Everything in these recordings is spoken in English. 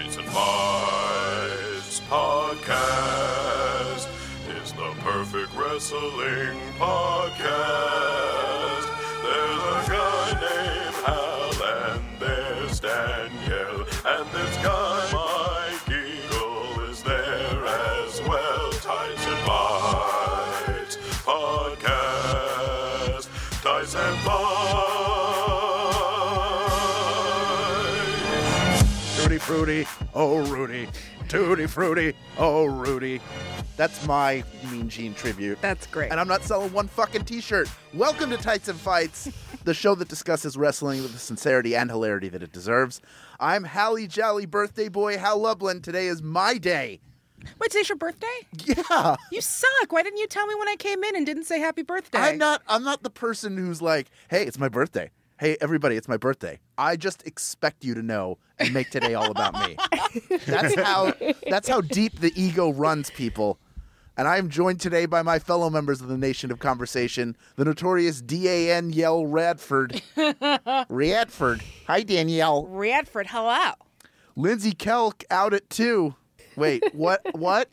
Tights and Fights podcast is the perfect wrestling podcast. Frutti, oh Rudy. Tutti Frutti, oh Rudy. That's my Mean Gene tribute. That's great. And I'm not selling one fucking t-shirt. Welcome to Tights and Fights, the show that discusses wrestling with the sincerity and hilarity that it deserves. I'm Hallie Jolly Birthday Boy Hal Lublin. Today is my day. Wait, today's your birthday? Yeah. You suck. Why didn't you tell me when I came in and didn't say happy birthday? I'm not I'm not the person who's like, "Hey, it's my birthday." Hey, everybody, it's my birthday. I just expect you to know and make today all about me. that's how that's how deep the ego runs people. And I am joined today by my fellow members of the Nation of Conversation, the notorious D.A.N. Yell Radford. Radford. Hi, Danielle. Radford, hello. Lindsay Kelk out at two. Wait, what? What?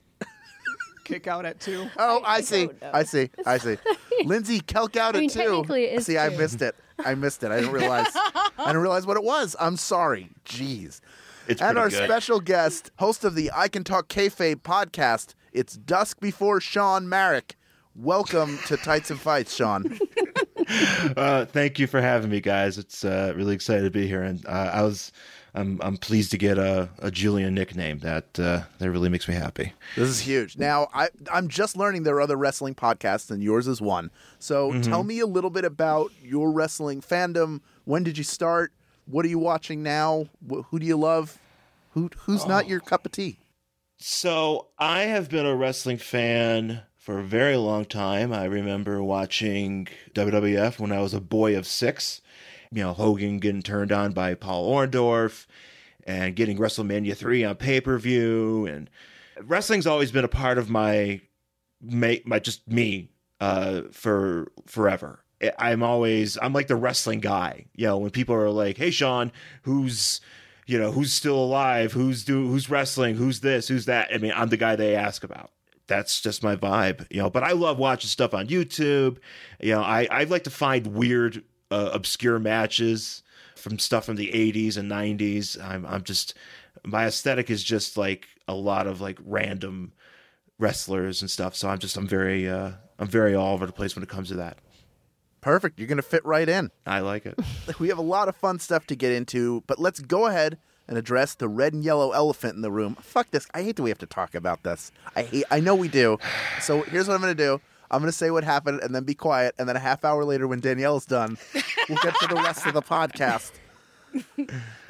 Kick out at two. Oh, I, I see. I see. I see. Lindsay Kelk out I mean, at two. technically it is see, I two. missed it. I missed it. I didn't realize. I didn't realize what it was. I'm sorry. Jeez. It's and pretty our good. special guest, host of the I Can Talk Kayfabe podcast. It's dusk before Sean Marek. Welcome to Tights and Fights, Sean. Uh, thank you for having me, guys. It's uh, really excited to be here, and uh, I was, I'm, I'm pleased to get a, a Julian nickname. That uh, that really makes me happy. This is huge. Now, I, I'm just learning there are other wrestling podcasts, and yours is one. So Mm-hmm. tell me a little bit about your wrestling fandom. When did you start? What are you watching now? Who do you love? Who Who's Oh. not your cup of tea? So I have been a wrestling fan for a very long time. I remember watching WWF when I was a boy of six. You know, Hogan getting turned on by Paul Orndorff and getting WrestleMania 3 on pay per view. And wrestling's always been a part of my, my, my just me uh, for forever. I'm always, I'm like the wrestling guy. You know, when people are like, hey, Sean, who's you know who's still alive who's do who's wrestling who's this who's that i mean i'm the guy they ask about that's just my vibe you know but i love watching stuff on youtube. You know i i like to find weird uh, obscure matches from stuff from the 80s and 90s i'm i'm just my aesthetic is just like a lot of like random wrestlers and stuff. So i'm just i'm very uh i'm very all over the place when it comes to that. Perfect. You're going to fit right in. i like it. We have a lot of fun stuff to get into, but let's go ahead and address the red and yellow elephant in the room. Fuck this. I hate that we have to talk about this. I hate. I know we do. So here's what I'm going to do. I'm going to say what happened and then be quiet. And then a half hour later, when Danielle's done, we'll get to the rest of the podcast.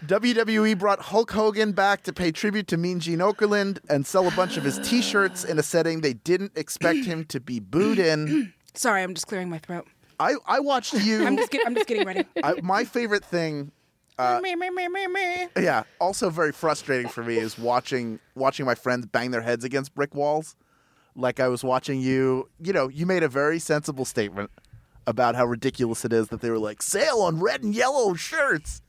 WWE brought Hulk Hogan back to pay tribute to Mean Gene Okerlund and sell a bunch of his T-shirts in a setting they didn't expect him to be booed in. Sorry, I'm just clearing my throat. I, I watched you. I'm just get, I'm just getting ready. I, my favorite thing me, me, me, me, me. yeah. Also very frustrating for me is watching watching my friends bang their heads against brick walls. Like i was watching you you know you made a very sensible statement about how ridiculous it is that they were like sale on red and yellow shirts.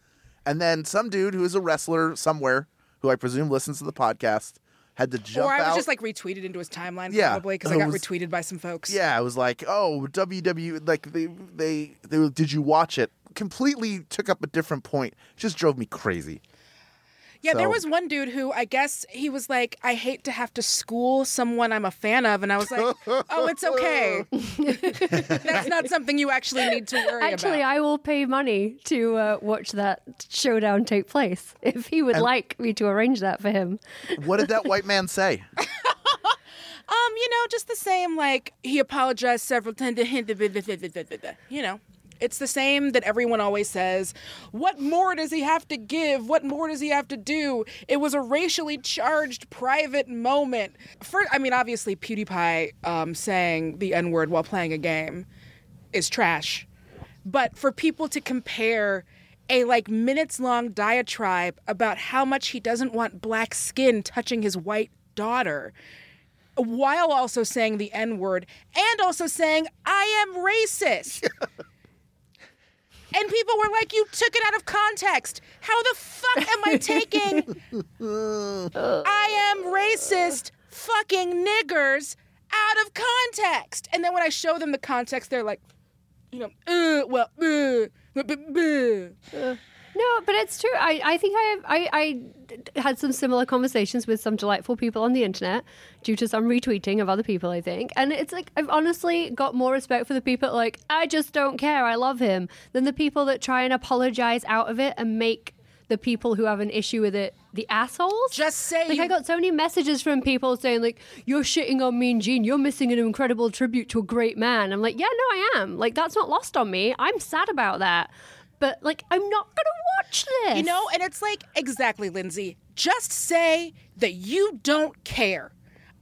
And then some dude who is a wrestler somewhere who i presume listens to the podcast had to jump Or I was out. just like retweeted into his timeline Yeah, probably because I got was- retweeted by some folks. yeah i was like oh ww like they they, they were, did you watch it completely took up a different point just drove me crazy Yeah, there was one dude who I guess he was like, I hate to have to school someone I'm a fan of. And I was like, oh, it's okay. That's not something you actually need to worry Actually, about. Actually, I will pay money to uh, watch that showdown take place if he would like me to arrange that for him. what did that white man say Um, you know, just the same, like, he apologized several times. You know, it's the same that everyone always says. What more does he have to give? What more does he have to do? It was a racially charged private moment. For, I mean, obviously, PewDiePie um, saying the N word while playing a game is trash. But for people to compare a like minutes long diatribe about how much he doesn't want black skin touching his white daughter while also saying the N word and also saying, I am racist. And people were like, "You took it out of context. How the fuck am I taking? I am racist, fucking niggers out of context." And then when I show them the context, they're like, "You know, uh, well, uh, buh, buh, buh." No, but it's true. I, I think I, have, I I had some similar conversations with some delightful people on the internet due to some retweeting of other people, I think. And it's like I've honestly got more respect for the people like I just don't care, I love him, than the people that try and apologize out of it and make the people who have an issue with it the assholes. Just say Like I got so many messages from people saying like you're shitting on Mean Gene, you're missing an incredible tribute to a great man. I'm like, yeah, no, I am. Like that's not lost on me. I'm sad about that. But like I'm not gonna watch this. You know, and it's like exactly, Lindsay. Just say that you don't care.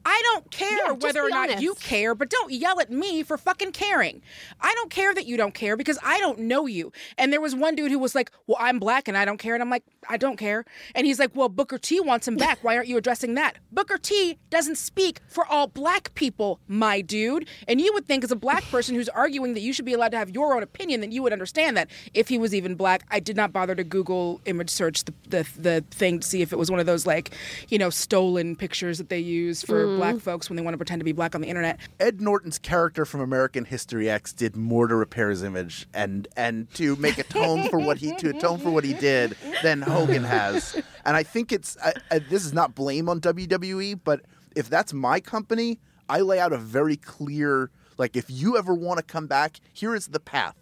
I don't care Yeah, whether or be not you care, but don't yell at me for fucking caring. I don't care that you don't care because I don't know you. And there was one dude who was like, "Well, I'm black and I don't care," and I'm like, "I don't care." And he's like, "Well, Booker T wants him back. Why aren't you addressing that?" Booker T doesn't speak for all black people, my dude. And you would think, as a black person who's arguing that you should be allowed to have your own opinion, that you would understand that if he was even black. I did not bother to Google image search the the, the thing to see if it was one of those like, you know, stolen pictures that they use for black mm-hmm. folks when they want to pretend to be black on the internet. Ed Norton's character from American History X did more to repair his image and and to make atone for what he to atone for what he did than Hogan has. And I think it's I, I, this is not blame on WWE, but if that's my company, I lay out a very clear like if you ever want to come back, here is the path.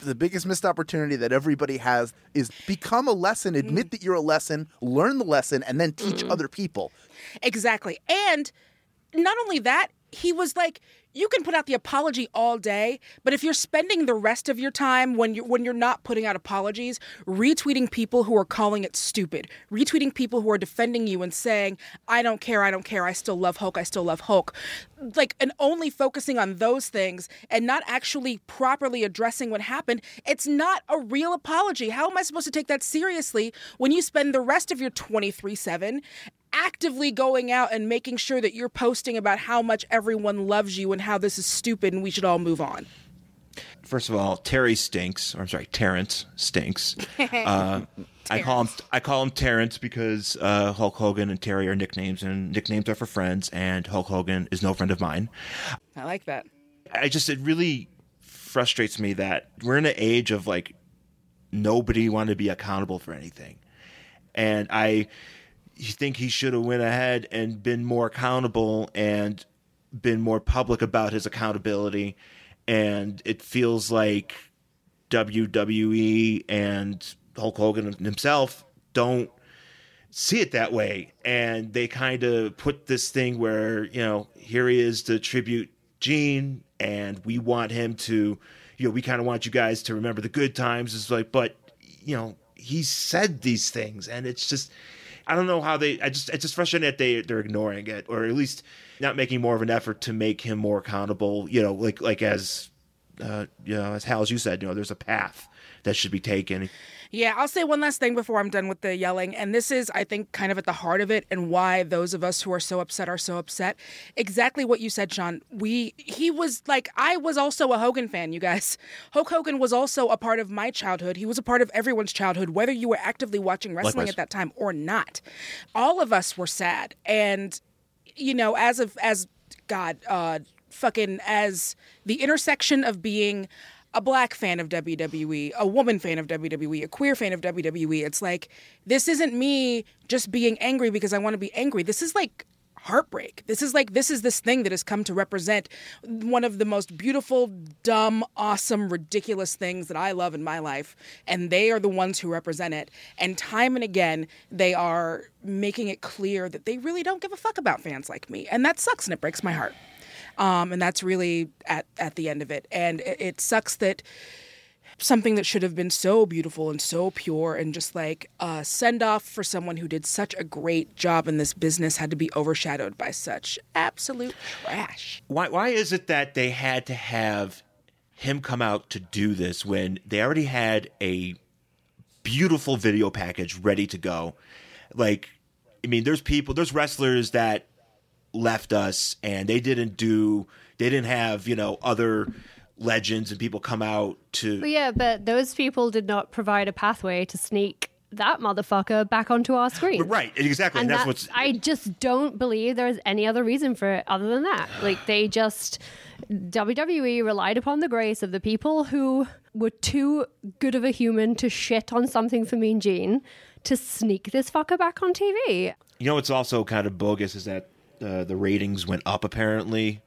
The biggest missed opportunity that everybody has is become a lesson, admit mm. that you're a lesson, learn the lesson, and then teach mm. other people. Exactly. And not only that, he was like, you can put out the apology all day, but if you're spending the rest of your time when you're when you're not putting out apologies, retweeting people who are calling it stupid, retweeting people who are defending you and saying, I don't care, I don't care, I still love Hulk, I still love Hulk. Like and only focusing on those things and not actually properly addressing what happened, it's not a real apology. How am I supposed to take that seriously when you spend the rest of your 23/7 actively going out and making sure that you're posting about how much everyone loves you and how this is stupid and we should all move on. First of all, Terry stinks. Or I'm sorry, Terrence stinks. Uh, I call him I call him Terrence because uh, Hulk Hogan and Terry are nicknames, and nicknames are for friends. And Hulk Hogan is no friend of mine. I like that. I just it really frustrates me that we're in an age of like nobody wanted to be accountable for anything, and I think he should have went ahead and been more accountable and been more public about his accountability. And it feels like WWE and Hulk Hogan himself don't see it that way and they kind of put this thing where you know here he is to tribute gene and we want him to you know we kind of want you guys to remember the good times it's like but you know he said these things and it's just i don't know how they i just it's just frustrating that they they're ignoring it or at least not making more of an effort to make him more accountable you know like like as uh you know as hal as you said you know there's a path that should be taken Yeah, I'll say one last thing before I'm done with the yelling. And this is, I think, kind of at the heart of it and why those of us who are so upset are so upset. Exactly what you said, Sean. We he was like I was also a Hogan fan, you guys. Hulk Hogan was also a part of my childhood. He was a part of everyone's childhood, whether you were actively watching wrestling Likewise. at that time or not. All of us were sad. And you know, as of as God, uh fucking as the intersection of being a black fan of WWE, a woman fan of WWE, a queer fan of WWE. It's like this isn't me just being angry because I want to be angry. This is like heartbreak. This is like this is this thing that has come to represent one of the most beautiful, dumb, awesome, ridiculous things that I love in my life, and they are the ones who represent it. And time and again, they are making it clear that they really don't give a fuck about fans like me, and that sucks and it breaks my heart. Um, and that's really at at the end of it. And it, it sucks that something that should have been so beautiful and so pure and just like a send off for someone who did such a great job in this business had to be overshadowed by such absolute trash. why why is it that they had to have him come out to do this when they already had a beautiful video package ready to go like i mean there's people there's wrestlers that left us and they didn't do they didn't have you know other legends and people come out to But yeah, but those people did not provide a pathway to sneak that motherfucker back onto our screen. right exactly and, And that's that's, what's I just don't believe there's any other reason for it other than that. Like they just WWE relied upon the grace of the people who were too good of a human to shit on something for Mean Gene to sneak this fucker back on TV. you know what's also kind of bogus is that uh, the ratings went up apparently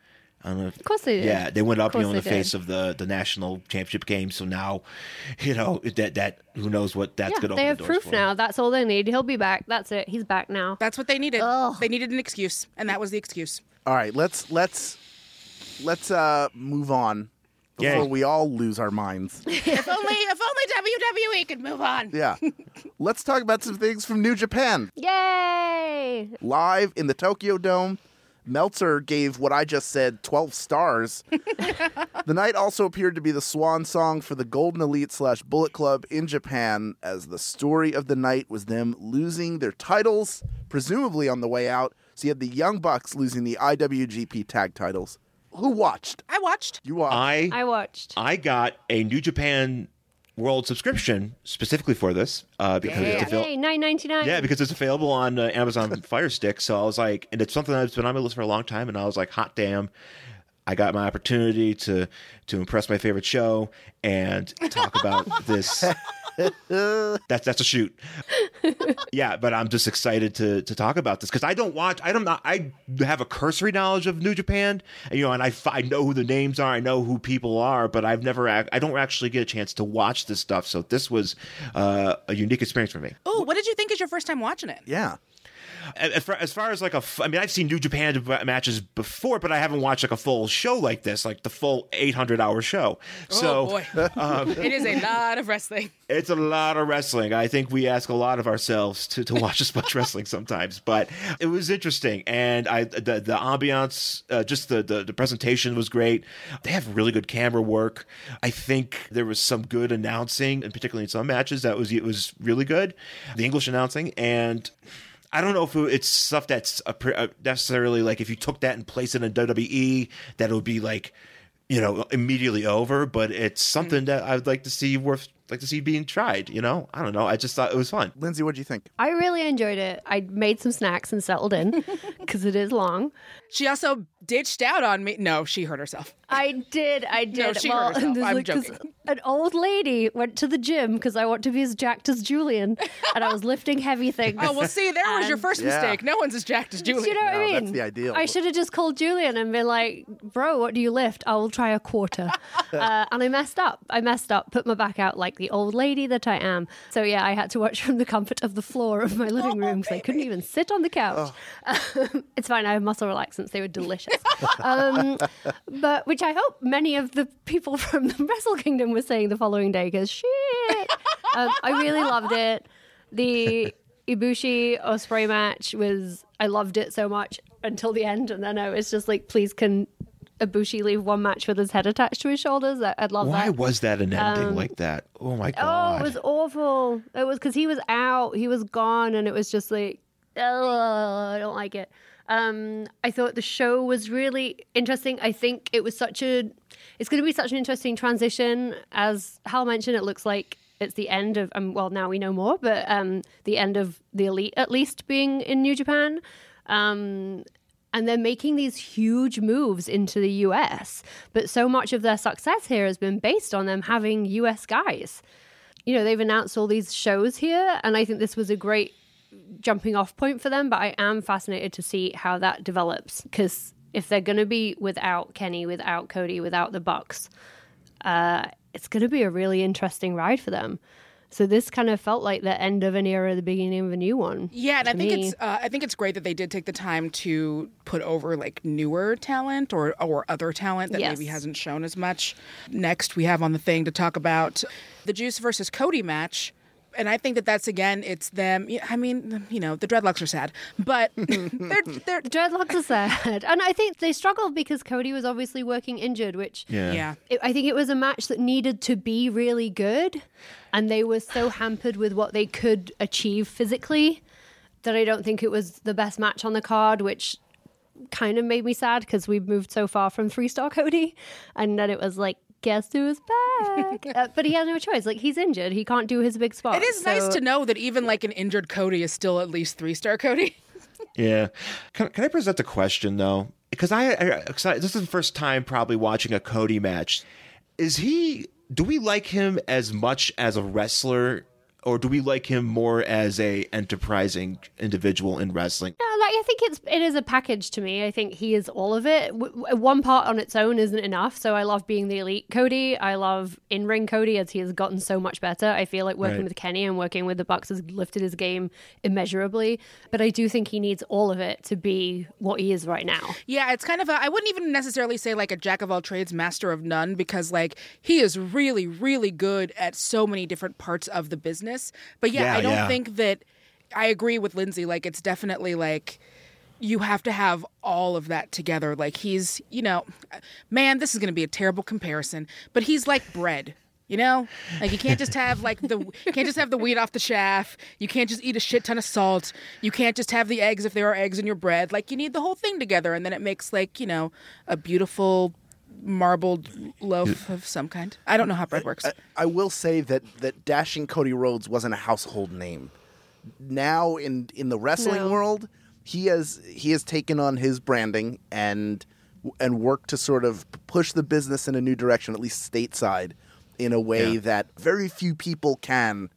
I don't know if- Of course they did. Yeah, they went up, you know, in the they face of the the national championship game. So now, you know, that that who knows what that's Yeah, going to they open have the doors proof for. now. That's all they need. He'll be back. That's it. He's back now. That's what they needed. Ugh. They needed an excuse, and that was the excuse. All right, let's let's let's uh move on before Yay. we all lose our minds. if only, if only WWE could move on. Yeah. let's talk about some things from New Japan. Yay! Live in the Tokyo Dome, Meltzer gave what I just said 12 stars. the night also appeared to be the swan song for the Golden Elite slash Bullet Club in Japan, as the story of the night was them losing their titles, presumably on the way out. So you had the Young Bucks losing the IWGP tag titles. Who watched? I watched. You watched. I I watched. I got a New Japan World subscription specifically for this uh, because it's avail- Yay! Nine ninety nine. yeah because it's available on uh, Amazon Fire Stick. So I was like, and it's something that's been on my list for a long time, and I was like, hot damn. I got my opportunity to to impress my favorite show and talk about this. that's that's a shoot. yeah, but I'm just excited to to talk about this because I don't watch. I don't. Not, I have a cursory knowledge of New Japan, you know, and I I know who the names are. I know who people are, but I've never. I don't actually get a chance to watch this stuff. So this was uh, a unique experience for me. Oh, what did you think is your first time watching it? yeah. As far, as far as like a, I mean, I've seen New Japan matches before, but I haven't watched like a full show like this, like the full 800 hour show. So oh boy, it is a lot of wrestling. it's a lot of wrestling. I think we ask a lot of ourselves to, to watch as much wrestling sometimes, but it was interesting. And I, the, the ambiance, uh, just the, the, the presentation was great. They have really good camera work. I think there was some good announcing, and particularly in some matches, that was, it was really good. The English announcing and I don't know if it's stuff that's a, pre- uh, necessarily like if you took that and placed it in WWE, that it would be like, you know, immediately over. But it's something that I would like to see worth like to see being tried. You know, I don't know. I just thought it was fun. Lindsay, what do you think? I really enjoyed it. I made some snacks and settled in because it is long. She also ditched out on me. No, she hurt herself. I did. I did. No, she hurt herself. I'm like- joking. An old lady went to the gym because I want to be as jacked as Julian, and I was lifting heavy things. Oh well, see, there was your first Yeah. mistake. No one's as jacked as Do you know what I mean? that's the ideal. I should have just called Julian and been like, "Bro, what do you lift? I will try a quarter." uh, and I messed up. I messed up. Put my back out like the old lady that I am. So yeah, I had to watch from the comfort of the floor of my living room because I couldn't even sit on the couch. it's fine. I have muscle relaxants. They were delicious. um, but which I hope many of the people from the Wrestle Kingdom were saying the following day because shit, um, I really loved it. The Ibushi Ospreay match was I loved it so much until the end, and then I was just like, please can Ibushi leave one match with his head attached to his shoulders? I- I'd love Why that. was that an ending like that? Oh my god! Oh, it was awful. It was because he was out, he was gone, and it was just like, oh, I don't like it. Um, I thought the show was really interesting. I think it was such a, it's going to be such an interesting transition. As Hal mentioned, it looks like it's the end of, um, well, now we know more, but um, the end of the elite at least being in New Japan. Um, and they're making these huge moves into the US. But so much of their success here has been based on them having US guys. You know, they've announced all these shows here, and I think this was a great jumping off point for them. But I am fascinated to see how that develops because if they're going to be without Kenny, without Cody, without the Bucks, uh, it's going to be a really interesting ride for them. So this kind of felt like the end of an era, the beginning of a new one. Yeah, and I think me. it's uh, I think it's great that they did take the time to put over like newer talent or or other talent that maybe hasn't shown as much. Next, we have on the thing to talk about the Juice versus Cody match. And I think that that's again, it's them. I mean, you know, the dreadlocks are sad, but they're they're The dreadlocks are sad, and I think they struggled because Cody was obviously working injured, which yeah. yeah. it, I think it was a match that needed to be really good, and they were so hampered with what they could achieve physically that I don't think it was the best match on the card, which kind of made me sad because we've moved so far from three star Cody, and then it was like guess who's back? uh, but he has no choice. Like he's injured. He can't do his big spot. It is nice to know that even like an injured Cody is still at least three star Cody. Yeah. Can, can I present a question though? Because I, I, 'cause I- this is the first time probably watching a Cody match. Is he? Do we like him as much as a wrestler, or do we like him more as a enterprising individual in wrestling? No, like I think it's it is a package to me. I think he is all of it. W- w- one part on its own isn't enough. So I love being the elite Cody. I love in ring Cody as he has gotten so much better. I feel like working Right. with Kenny and working with the Bucks has lifted his game immeasurably. But I do think he needs all of it to be what he is right now. Yeah, it's kind of a I wouldn't even necessarily say like a jack of all trades, master of none, because like he is really, really good at so many different parts of the business. But yeah, Yeah, I don't yeah. think that I agree with Lindsay. Like it's definitely like you have to have all of that together. Like he's, you know, man, this is going to be a terrible comparison, but he's like bread. You know, like you can't just have like the you can't just have the wheat off the shaft. You can't just eat a shit ton of salt. You can't just have the eggs if there are eggs in your bread. Like you need the whole thing together, and then it makes like you know a beautiful marbled loaf of some kind. I don't know how bread works. I, I will say that that dashing Cody Rhodes wasn't a household name. Now in in the wrestling No. world, he has he has taken on his branding and and worked to sort of push the business in a new direction, at least stateside, in a way Yeah. that very few people can.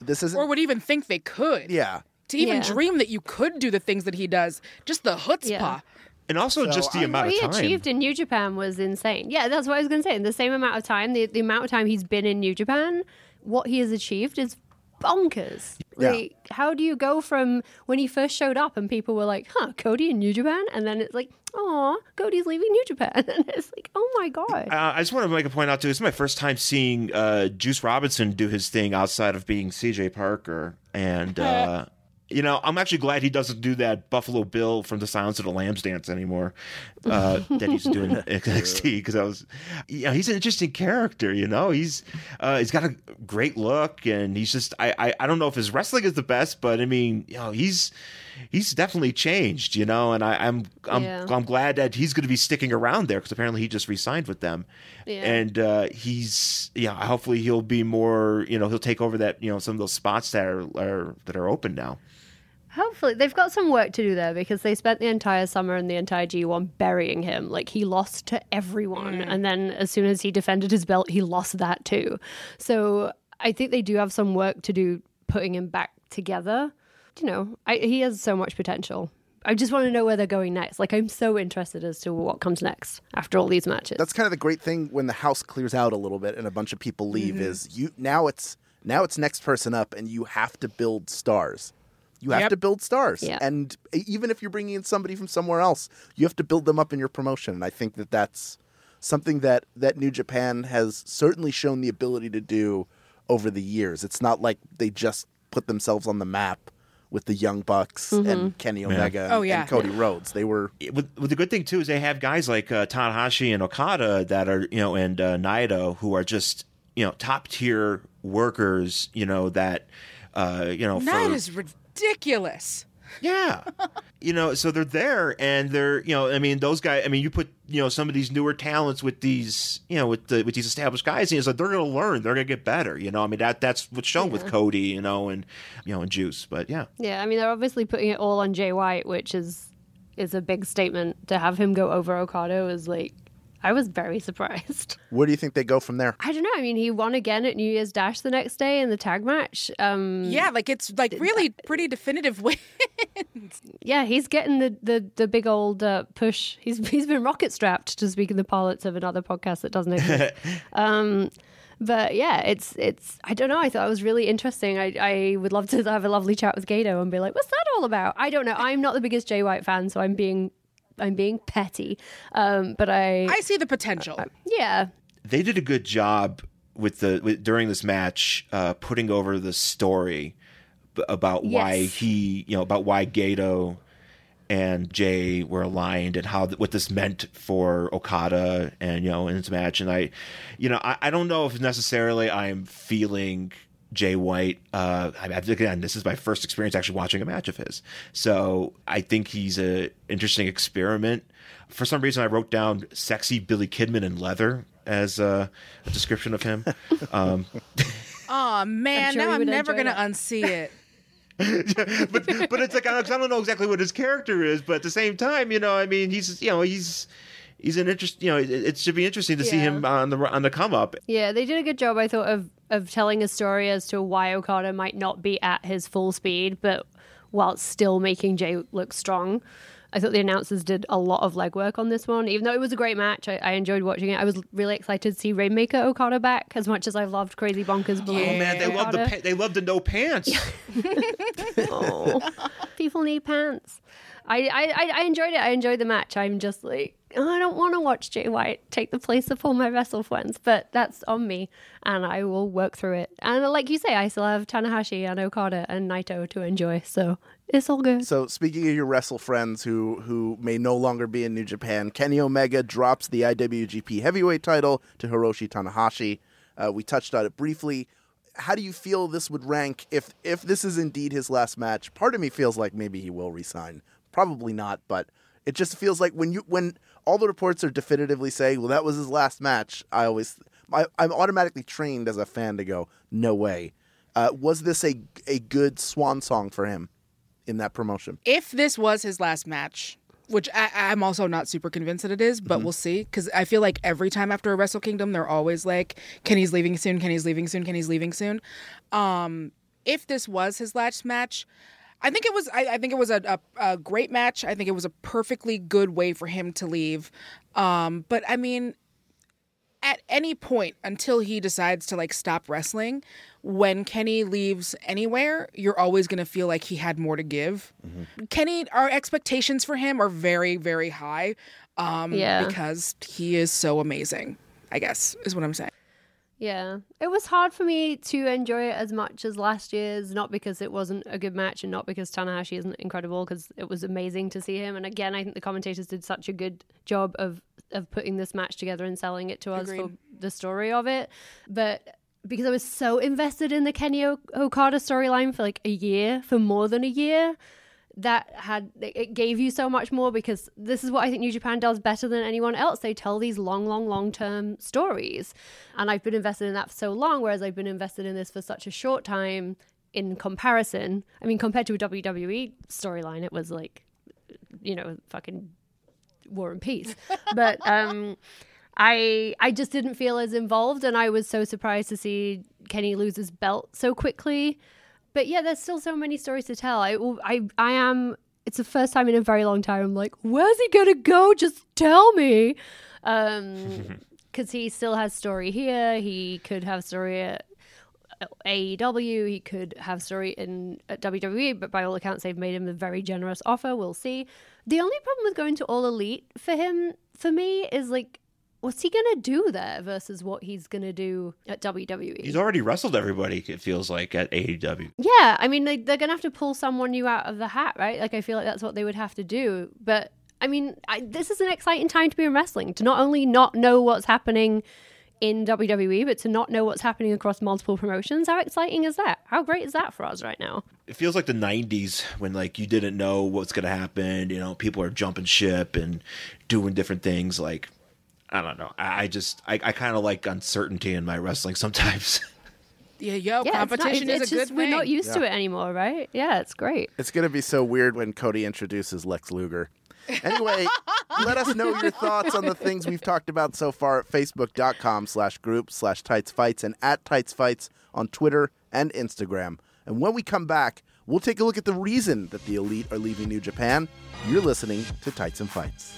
This isn't or would even think they could. yeah. To even Yeah. dream that you could do the things that he does, just the chutzpah. Yeah. And also So just the I- amount what of he achieved in New Japan was insane. Yeah, that's what I was going to say. In the same amount of time, the, the amount of time he's been in New Japan, what he has achieved is bonkers. Yeah. Like, how do you go from when he first showed up and people were like, huh, Cody in New Japan? And then it's like, oh, Cody's leaving New Japan. And it's like, oh my God. Uh, I just want to make a point out too. This is my first time seeing uh, Juice Robinson do his thing outside of being C.J. Parker, and uh, you know, I'm actually glad he doesn't do that Buffalo Bill from the Silence of the Lambs dance anymore uh, that he's doing in NXT because I was, yeah, he's an interesting character. You know, he's uh, he's got a great look, and he's just I, I I don't know if his wrestling is the best, but I mean, you know, he's he's definitely changed. You know, and I, I'm I'm Yeah. I'm glad that he's going to be sticking around there because apparently he just re-signed with them, Yeah. and uh, he's yeah. Hopefully he'll be more. You know, he'll take over that. You know, some of those spots that are, are that are open now. Hopefully, they've got some work to do there because they spent the entire summer and the entire G1 burying him. Like, he lost to everyone. Mm. And then as soon as he defended his belt, he lost that too. So I think they do have some work to do putting him back together. You know, I, he has so much potential. I just want to know where they're going next. Like, I'm so interested as to what comes next after all these matches. That's kind of the great thing when the house clears out a little bit and a bunch of people leave mm-hmm. is you now it's now it's next person up and you have to build stars. You have Yep. to build stars. Yeah. And even if you're bringing in somebody from somewhere else, you have to build them up in your promotion. And I think that that's something that that New Japan has certainly shown the ability to do over the years. It's not like they just put themselves on the map with the Young Bucks and Kenny Omega and, Oh, yeah. and Cody Rhodes. They were With, with the good thing too is they have guys like uh, Tanahashi and Okada that are you know and uh, Naito who are just you know top tier workers. You know that uh, you know That for, is ridiculous. Yeah. you know, so they're there and they're, you know, I mean, those guys, I mean, you put, you know, some of these newer talents with these, you know, with the, with these established guys, and it's like they're going to learn, they're going to get better. You know, I mean, that that's what's shown with Cody, you know, and, you know, and Juice. But yeah. Yeah, I mean they're obviously putting it all on Jay White, which is is a big statement. To have him go over Okada is like I was very surprised. where do you think they go from there? I don't know. I mean, he won again at New Year's Dash the next day in the tag match. Um, Yeah, like it's like really pretty definitive win. yeah, he's getting the the, the big old uh, push. He's he's been rocket strapped to speak in the parlance of another podcast that doesn't exist. um, but yeah, it's it's. I don't know. I thought it was really interesting. I I would love to have a lovely chat with Gedo and be like, "What's that all about?" I don't know. I'm not the biggest Jay White fan, so I'm being I'm being petty. Um, but I, I see the potential. yeah, They did a good job with the, with, during this match, uh, putting over the story b- about why he, you know, about why Gedo and Jay were aligned and how what this meant for Okada and you know in his match and I you know I, I don't know if necessarily I'm feeling Jay White uh I, I again this is my first experience actually watching a match of his so I think he's a interesting experiment for some reason I wrote down sexy Billy Kidman in leather as uh, a description of him. Um, Oh man, sure now I'm never gonna that. unsee it. but but it's like I don't, I don't know exactly what his character is, but at the same time, you know, I mean, he's you know he's he's an interest. You know, it, it should be interesting to see him on the on the come up. Yeah, they did a good job, I thought, of of telling a story as to why Okada might not be at his full speed, but while still making Jay look strong. I thought the announcers did a lot of legwork on this one. Even though it was a great match, I, I enjoyed watching it. I was really excited to see Rainmaker Okada back, as much as I loved Crazy Bonkers Blue. Oh man, they love the Okada. pa- they love the no pants. Oh, people need pants. I, I, I- I enjoyed it. I enjoyed the match. I'm just like, "Oh, I don't want to watch Jay White take the place of all my wrestle friends, but that's on me, and I will work through it. And like you say, I still have Tanahashi and Okada and Naito to enjoy, so it's all good. So speaking of your wrestle friends who who may no longer be in New Japan, Kenny Omega drops the IWGP Heavyweight title to Hiroshi Tanahashi. Uh, we touched on it briefly. How do you feel this would rank if if this is indeed his last match? Part of me feels like maybe he will resign. Probably not, but it just feels like when you when all the reports are definitively saying, "Well, that was his last match," I always I, I'm automatically trained as a fan to go, "No way." Uh, was this a a good swan song for him in that promotion? if this was his last match, which I, I'm also not super convinced that it is, but we'll see. Because I feel like every time after a Wrestle Kingdom, they're always like, Kenny's leaving soon, Kenny's leaving soon, Kenny's leaving soon. Um, if this was his last match, I think it was. I, I think it was a, a, a great match. I think it was a perfectly good way for him to leave. Um, but I mean, at any point until he decides to like stop wrestling, when Kenny leaves anywhere, you're always going to feel like he had more to give. Kenny, our expectations for him are very, very high. Um, Yeah. because he is so amazing. I guess is what I'm saying. Yeah, it was hard for me to enjoy it as much as last year's, not because it wasn't a good match and not because Tanahashi isn't incredible, because it was amazing to see him. And again, I think the commentators did such a good job of of putting this match together and selling it to us for the story of it. But because I was so invested in the Kenny Okada storyline for like a year, for more than a year, that had it gave you so much more because this is what I think New Japan does better than anyone else. They tell these long, long, long term stories, and I've been invested in that for so long, whereas I've been invested in this for such a short time. In comparison, I mean, compared to a WWE storyline, it was like, you know, fucking War and Peace. But um, I I just didn't feel as involved, and I was so surprised to see Kenny lose his belt so quickly. But yeah, there's still so many stories to tell. I I I am. It's the first time in a very long time. I'm like, where's he gonna go? Just tell me. Um, because he still has story here. He could have story at AEW. He could have story in at WWE, but by all accounts, they've made him a very generous offer. We'll see. The only problem with going to All Elite for him, for me, is like, what's he gonna do there versus what he's gonna do at WWE? He's already wrestled everybody. It feels like at AEW. Yeah, I mean, like, they're gonna have to pull someone new out of the hat, right? Like, I feel like that's what they would have to do. But I mean, I, this is an exciting time to be in wrestling. To not only not know what's happening in WWE, but to not know what's happening across multiple promotions. How exciting is that? How great is that for us right now? It feels like the '90s when like you didn't know what's gonna happen. You know, people are jumping ship and doing different things. Like I don't know. I, I just I, I kind of like uncertainty in my wrestling sometimes. Yeah, yo, Yeah, it's not- competition it's, is a just, good We're thing. not used to it anymore, right? Yeah, it's great. It's going to be so weird when Cody introduces Lex Luger. Anyway, let us know your thoughts on the things we've talked about so far at facebook.com slash group slash tights fights and at tights fights on Twitter and Instagram. And when we come back, we'll take a look at the reason that the elite are leaving New Japan. You're listening to Tights and Fights.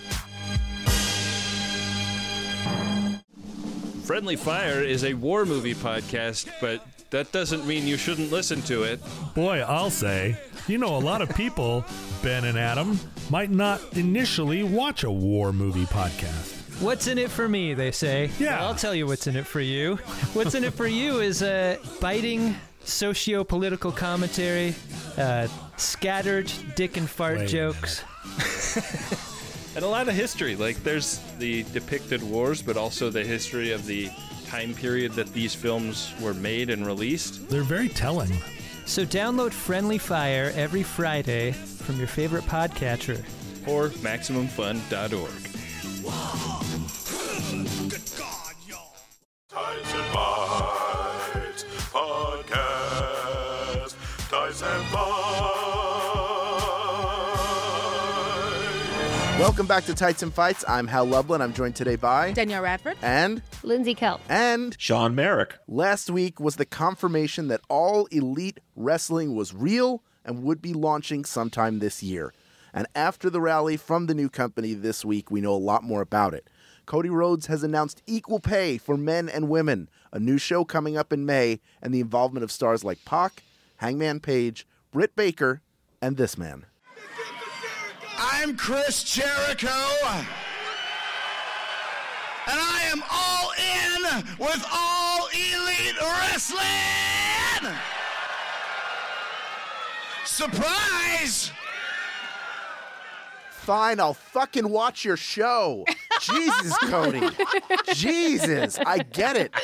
Friendly Fire is a war movie podcast, but that doesn't mean you shouldn't listen to it. Boy, I'll say, you know, a lot of people, Ben and Adam, might not initially watch a war movie podcast. What's in it for me, they say. Yeah. Well, I'll tell you what's in it for you. What's in it for you is uh, biting socio political commentary, uh, scattered dick and fart Wait jokes. and a lot of history. Like there's the depicted wars, but also the history of the time period that these films were made and released. They're very telling. So download Friendly Fire every Friday from your favorite podcatcher or MaximumFun.org. Good God, y'all. Tights and Fights Podcast. Welcome back to Tights and Fights. I'm Hal Lublin. I'm joined today by Danielle Radford. and Lindsay Kelk. and Sean Merrick. last week was the confirmation that all elite wrestling was real and would be launching sometime this year. And after the rally from the new company this week, we know a lot more about it. Cody Rhodes has announced equal pay for men and women, a new show coming up in May, and the involvement of stars like Pac, Hangman Page, Britt Baker, and this man. I'm Chris Jericho. And I am all in with all elite wrestling. Surprise! Fine, I'll fucking watch your show. Jesus, Cody. Jesus, I get it.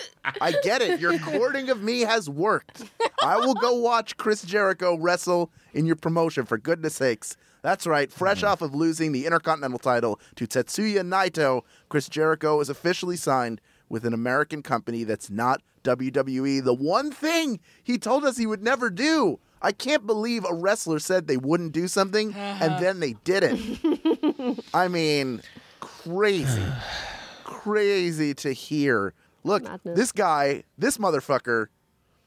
I get it. Your courting of me has worked. I will go watch Chris Jericho wrestle in your promotion, for goodness sakes. That's right. Fresh mm. off of losing the Intercontinental title to Tetsuya Naito, Chris Jericho is officially signed with an American company that's not WWE. The one thing he told us he would never do. I can't believe a wrestler said they wouldn't do something and uh-huh. then they did it. I mean, crazy. crazy to hear. Look, Madness. this guy, this motherfucker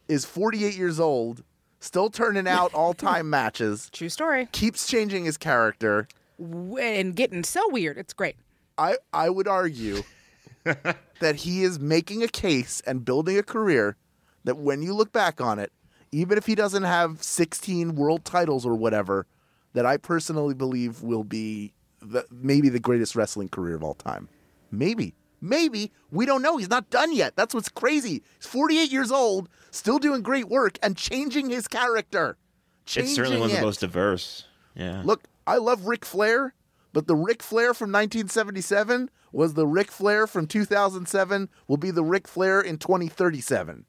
is 48 years old, still turning out all-time matches, True story. keeps changing his character. And getting so weird. It's great. I I would argue that he is making a case and building a career that when you look back on it, even if he doesn't have 16 world titles or whatever, that I personally believe will be the, maybe the greatest wrestling career of all time. Maybe. Maybe. We don't know. He's not done yet. That's what's crazy. He's 48 years old, still doing great work and changing his character. It's certainly Changing one of it. the most diverse. Yeah. Look, I love Ric Flair, but the Ric Flair from 1977 was the Ric Flair from 2007 will be the Ric Flair in 2037.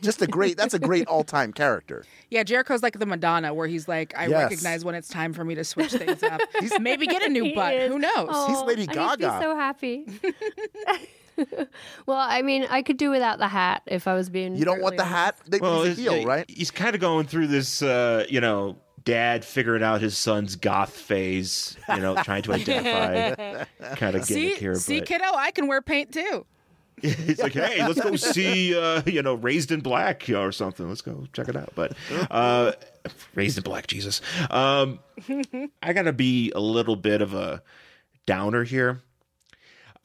Just a great, that's a great all time character. Yeah, Jericho's like the Madonna, where he's like, I Yes. recognize when it's time for me to switch things up. Maybe get a new He butt. is. Who knows? He's Lady I Gaga. He'd be so happy. well, I mean, I could do without the hat if I was being. You don't want the brutally hat? They, well, he's a it's- heel, right? He's kind of going through this, uh, you know, dad figuring out his son's goth phase, you know, trying to identify kind of see, here. see, but kiddo, I can wear paint too. he's like, hey, let's go see, uh, you know, Raised in Black or something. Let's go check it out. But uh, Raised in Black, Jesus. Um, I got to be a little bit of a downer here.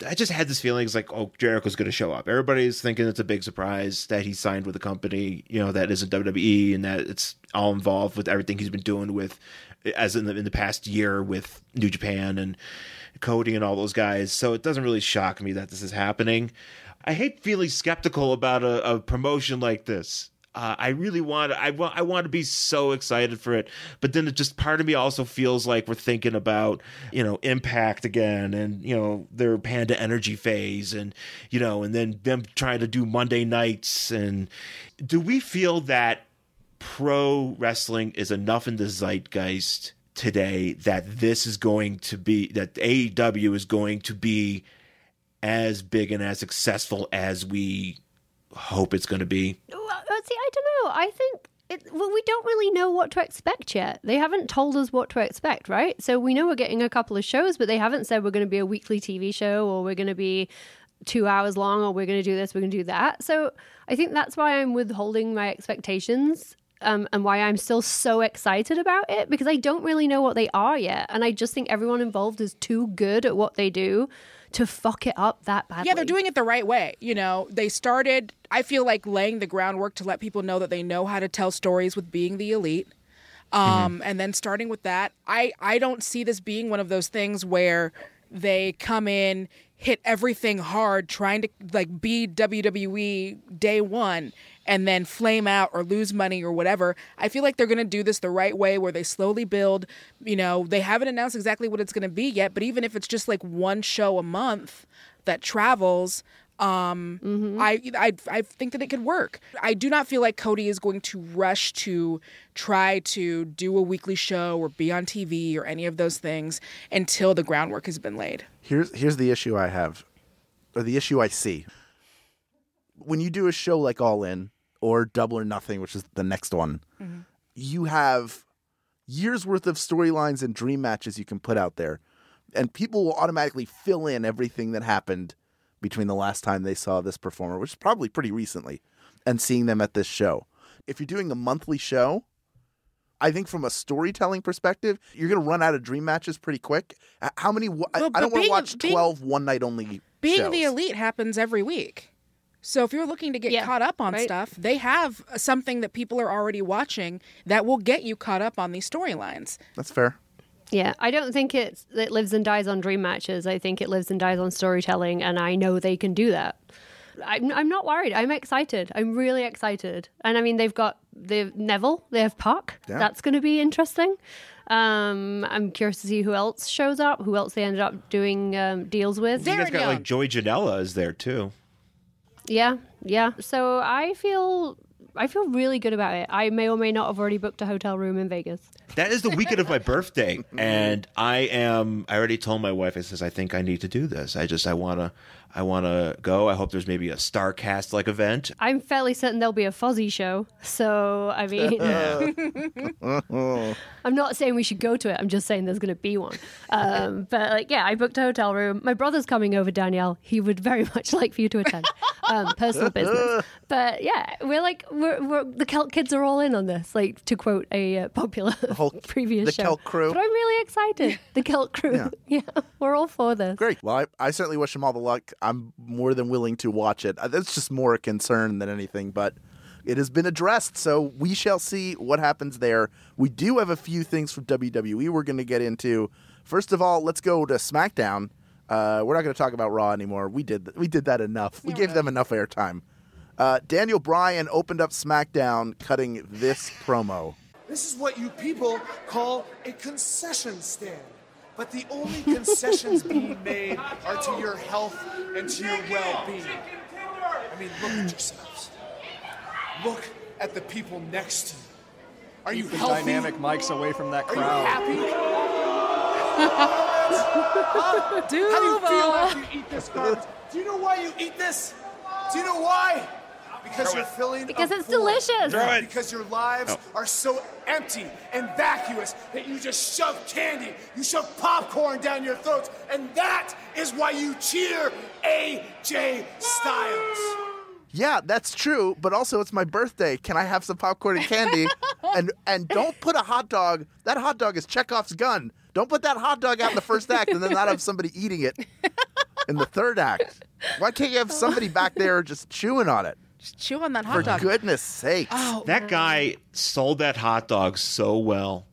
I just had this feeling it's like, oh, Jericho's going to show up. Everybody's thinking it's a big surprise that he signed with a company, you know, that isn't WWE and that it's all involved with everything he's been doing with, as in the in the past year with New Japan and Cody and all those guys. So it doesn't really shock me that this is happening. I hate feeling skeptical about a, a promotion like this. Uh, I really want I want I want to be so excited for it, but then it just part of me also feels like we're thinking about you know Impact again, and you know their Panda Energy phase, and you know, and then them trying to do Monday nights, and do we feel that pro wrestling is enough in the zeitgeist today that this is going to be that AEW is going to be as big and as successful as we hope it's going to be? Well, uh, see, I don't know. I think it, well, we don't really know what to expect yet. They haven't told us what to expect, right? So we know we're getting a couple of shows, but they haven't said we're going to be a weekly TV show or we're going to be two hours long or we're going to do this, we're going to do that. So I think that's why I'm withholding my expectations. Um, and why I'm still so excited about it because I don't really know what they are yet. And I just think everyone involved is too good at what they do to fuck it up that badly. Yeah, they're doing it the right way. You know, they started, I feel like, laying the groundwork to let people know that they know how to tell stories with being the elite. Um, And then starting with that, I, I don't see this being one of those things where they come in, hit everything hard, trying to like be WWE day one, and then flame out or lose money or whatever. I feel like they're going to do this the right way where they slowly build. You know, they haven't announced exactly what it's going to be yet, but even if it's just like one show a month that travels, um, I, I I think that it could work. I do not feel like Cody is going to rush to try to do a weekly show or be on TV or any of those things until the groundwork has been laid. Here's here's the issue I have, or the issue I see. When you do a show like All In or Double or Nothing, which is the next one, mm-hmm. you have years worth of storylines and dream matches you can put out there. and people will automatically fill in everything that happened between the last time they saw this performer, which is probably pretty recently, and seeing them at this show. If you're doing a monthly show, I think from a storytelling perspective, you're going to run out of dream matches pretty quick. How many? wa- I- I don't want to watch being- 12 one night only Being shows. the elite happens every week. So if you're looking to get Yeah, caught up on right. stuff, they have something that people are already watching that will get you caught up on these storylines. That's fair. Yeah, I don't think it's, it lives and dies on dream matches. I think it lives and dies on storytelling, and I know they can do that. I'm, I'm not worried. I'm excited. I'm really excited. And I mean, they've got the Neville, they have PAC. Yeah. That's going to be interesting. Um, I'm curious to see who else shows up, who else they ended up doing um, deals with. You guys Darren got Young. like Joey Janela is there too. Yeah, yeah. So I feel I feel really good about it. I may or may not have already booked a hotel room in Vegas. That is the weekend of my birthday, and I am. I already told my wife. I says I think I need to do this. I just I wanna I wanna go. I hope there's maybe a Starrcast like event. I'm fairly certain there'll be a Fozzy show. So I mean, I'm not saying we should go to it. I'm just saying there's going to be one. Um, but like, yeah, I booked a hotel room. My brother's coming over, Danielle. He would very much like for you to attend. Um, personal business. But yeah, we're like, we're, we're the Celt kids are all in on this. Like to quote a uh, popular whole- previous the show. Celt crew. But I'm really excited. The Celt crew. Yeah. Yeah, we're all for this. Great. Well, I, I certainly wish them all the luck. I'm more than willing to watch it. Uh, That's just more a concern than anything, but it has been addressed, so we shall see what happens there. We do have a few things from WWE we're going to get into. First of all, let's go to SmackDown. Uh, we're not going to talk about Raw anymore. We did th- we did that enough. We gave them enough airtime. Uh, Daniel Bryan opened up SmackDown, cutting this promo. This is what you people call a concession stand. But the only concessions being made are to your health and to your well being. I mean, look at yourselves. Look at the people next to you. Are you the healthy? dynamic mics away from that Are you crowd. happy? How do you feel after you eat this garbage? Do you know why you eat this? Do you know why? Because you're filling a Because it's void. delicious. Throw it. Because your lives Oh. are so empty and vacuous that you just shove candy, you shove popcorn down your throats, and that is why you cheer AJ Styles. Yeah, that's true, but also it's my birthday. Can I have some popcorn and candy? and and don't put a hot dog. That hot dog is Chekhov's gun. Don't put that hot dog out in the first act and then not have somebody eating it in the third act. Why can't you have somebody back there just chewing on it? Just chew on that hot For dog. For goodness sakes. Oh, That guy sold that hot dog so well.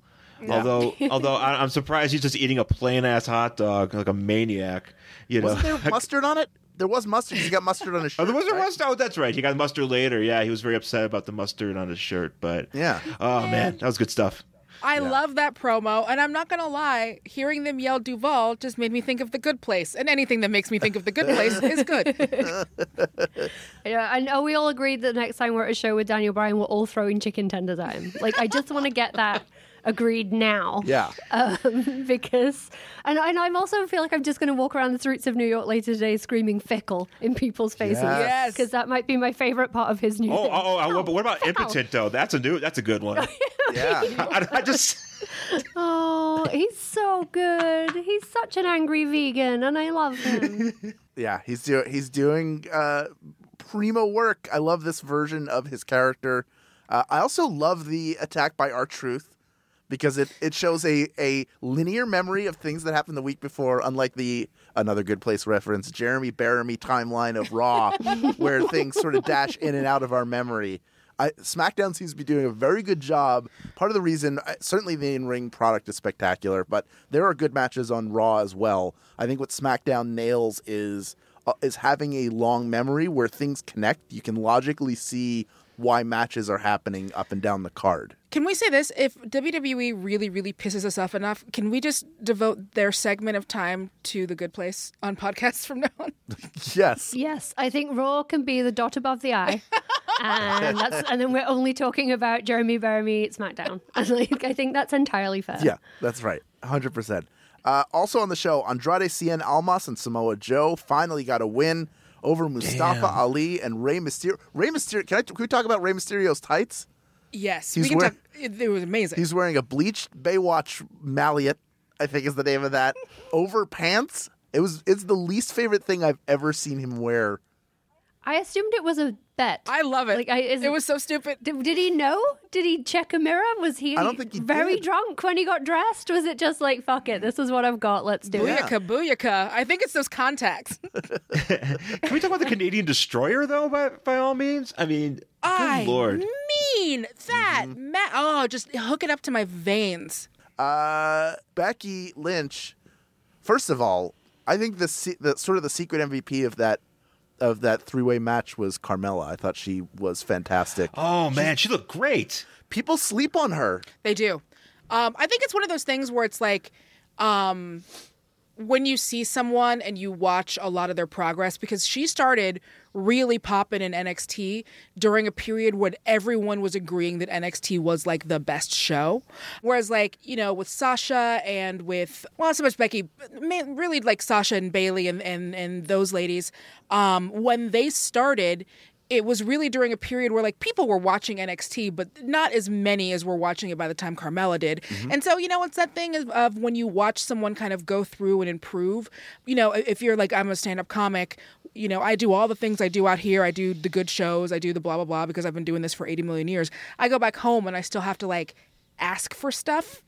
Although, although I- I'm surprised he's just eating a plain ass hot dog like a maniac. You know, Wasn't there mustard on it? There was mustard. He got mustard on his shirt. Oh, there was a right? mustard. Oh, that's right. He got mustard later. Yeah, he was very upset about the mustard on his shirt. But Yeah. oh man, that was good stuff. I love that promo, and I'm not gonna lie. Hearing them yell Duval just made me think of the Good Place, and anything that makes me think of the Good Place is good. Yeah, and are we all agreed that next time we're at a show with Daniel Bryan, we're all throwing chicken tenders at him? Like, I just want to get that agreed now. Yeah. Um, because, and, and I'm also feel like I'm just going to walk around the streets of New York later today screaming fickle in people's faces. Yes. Yes. Because that might be my favorite part of his new Oh, thing. oh, oh, but what about Ow. impotent though? That's a new. That's a good one. Yeah. I, I just. Oh, he's so good. He's such an angry vegan, and I love him. Yeah, he's doing he's doing uh, primo work. I love this version of his character. Uh, I also love the attack by R-Truth because it, it shows a, a linear memory of things that happened the week before, unlike the another good place reference Jeremy Bearimy timeline of Raw, where things sort of dash in and out of our memory. I, SmackDown seems to be doing a very good job. Part of the reason, certainly the in-ring product is spectacular, but there are good matches on Raw as well. I think what SmackDown nails is uh, is having a long memory where things connect. You can logically see why matches are happening up and down the card. Can we say this? If WWE really, really pisses us off enough, can we just devote their segment of time to the Good Place on podcasts from now on? Yes. yes, I think Raw can be the dot above the eye. And that's and then we're only talking about Jeremy Bearimy SmackDown. And like I think that's entirely fair. Yeah, that's right. 100%. Uh, also on the show, Andrade Cien Almas and Samoa Joe finally got a win over Mustafa Ali and Rey Mysterio. Rey Mysterio, can, I, can we talk about Rey Mysterio's tights? Yes, He's we can wearing- talk. It, it was amazing. He's wearing a bleached Baywatch mallet I think is the name of that. Over pants. It was. It's the least favorite thing I've ever seen him wear. I assumed it was a bet. I love it. Like, I, is it was so stupid. Did, did he know? Did he check a mirror? Was he? I don't think he very did. drunk when he got dressed. Was it just like fuck it? This is what I've got. Let's do it. Booyaka, booyaka. I think it's those contacts. Can we talk about the Canadian destroyer though? By by all means. I mean, good I lord. Mean that. Mm-hmm. Ma- oh, just hook it up to my veins. Uh, Becky Lynch. First of all, I think the se- the sort of the secret MVP of that of that three way match was Carmella. I thought she was fantastic. Oh man, she looked great. People sleep on her. They do. Um, I think it's one of those things where it's like, um, when you see someone and you watch a lot of their progress, because she started really popping in NXT during a period when everyone was agreeing that NXT was like the best show. Whereas, like, you know, with Sasha and with, well, not so much Becky, really like Sasha and Bayley and, and, and those ladies, um, when they started, it was really during a period where like people were watching NXT, but not as many as were watching it by the time Carmella did. Mm-hmm. And so, you know, it's that thing of, of when you watch someone kind of go through and improve. You know, if you're like I'm a stand-up comic, you know, I do all the things I do out here. I do the good shows. I do the blah blah blah because I've been doing this for 80 million years. I go back home and I still have to like ask for stuff